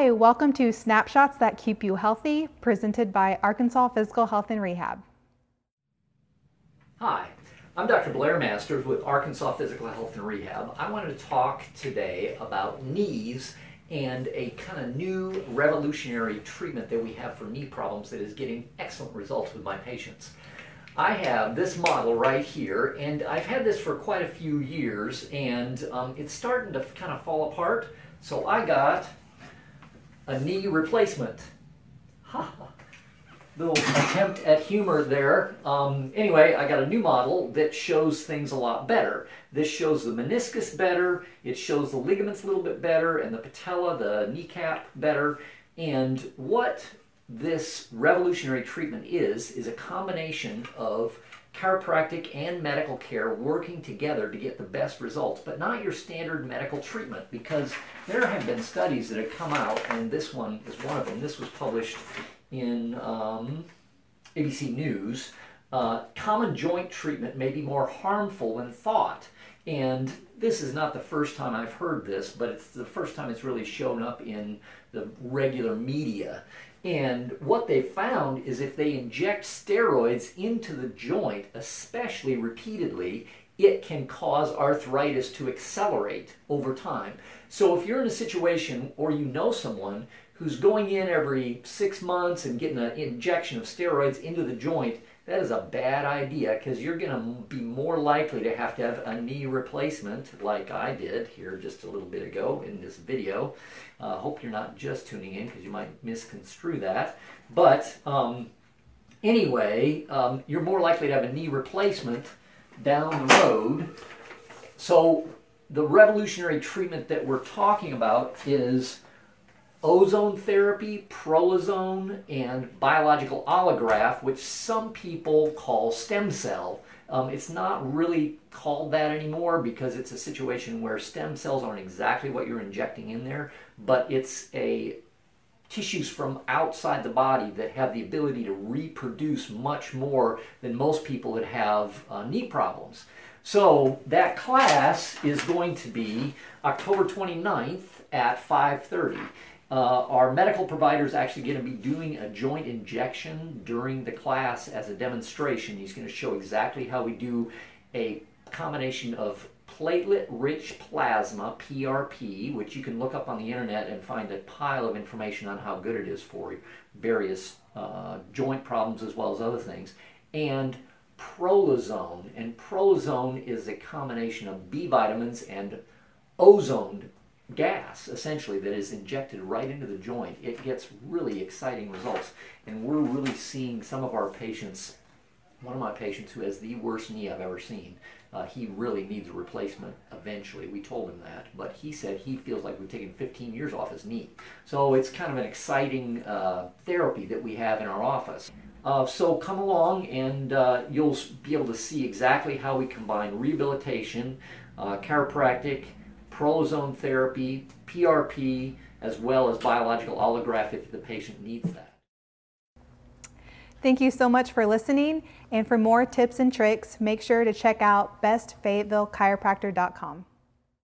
Hi, welcome to Snapshots That Keep You Healthy, presented by Arkansas Physical Health and Rehab. Hi, I'm Dr. Blair Masters with Arkansas Physical Health and Rehab. I wanted to talk today about knees and a kind of new revolutionary treatment that we have for knee problems that is getting excellent results with my patients. I have this model right here, and I've had this for quite a few years, and um, it's starting to kind of fall apart. So I got a knee replacement. Ha! Little attempt at humor there. Um, anyway, I got a new model that shows things a lot better. This shows the meniscus better, it shows the ligaments a little bit better, and the patella, the kneecap better. And what this revolutionary treatment is, is a combination of chiropractic and medical care working together to get the best results, but not your standard medical treatment because there have been studies that have come out, and this one is one of them. This was published in um, ABC News. Uh, common joint treatment may be more harmful than thought. And this is not the first time I've heard this, but it's the first time it's really shown up in the regular media. And what they found is if they inject steroids into the joint, especially repeatedly, it can cause arthritis to accelerate over time. So if you're in a situation or you know someone who's going in every six months and getting an injection of steroids into the joint, that is a bad idea because you're going to be more likely to have to have a knee replacement like I did here just a little bit ago in this video. Uh, hope you're not just tuning in because you might misconstrue that. But um, anyway, um, you're more likely to have a knee replacement down the road. So the revolutionary treatment that we're talking about is ozone therapy, prolozone, and biological allograft, which some people call stem cell. Um, it's not really called that anymore because it's a situation where stem cells aren't exactly what you're injecting in there, but it's a tissues from outside the body that have the ability to reproduce much more than most people that have uh, knee problems. So that class is going to be October 29th at 5:30. Uh, our medical provider is actually going to be doing a joint injection during the class as a demonstration. He's going to show exactly how we do a combination of platelet rich plasma, PRP, which you can look up on the internet and find a pile of information on how good it is for various uh, joint problems as well as other things, and prolozone. And prolozone is a combination of B vitamins and ozone gas essentially that is injected right into the joint, it gets really exciting results. And we're really seeing some of our patients, one of my patients who has the worst knee I've ever seen, uh, he really needs a replacement eventually. We told him that, but he said he feels like we've taken 15 years off his knee. So it's kind of an exciting uh, therapy that we have in our office. Uh, so come along and uh, you'll be able to see exactly how we combine rehabilitation, uh, chiropractic, prolozone therapy, PRP, as well as biological allograft if the patient needs that. Thank you so much for listening. And for more tips and tricks, make sure to check out bestfayettevillechiropractor.com.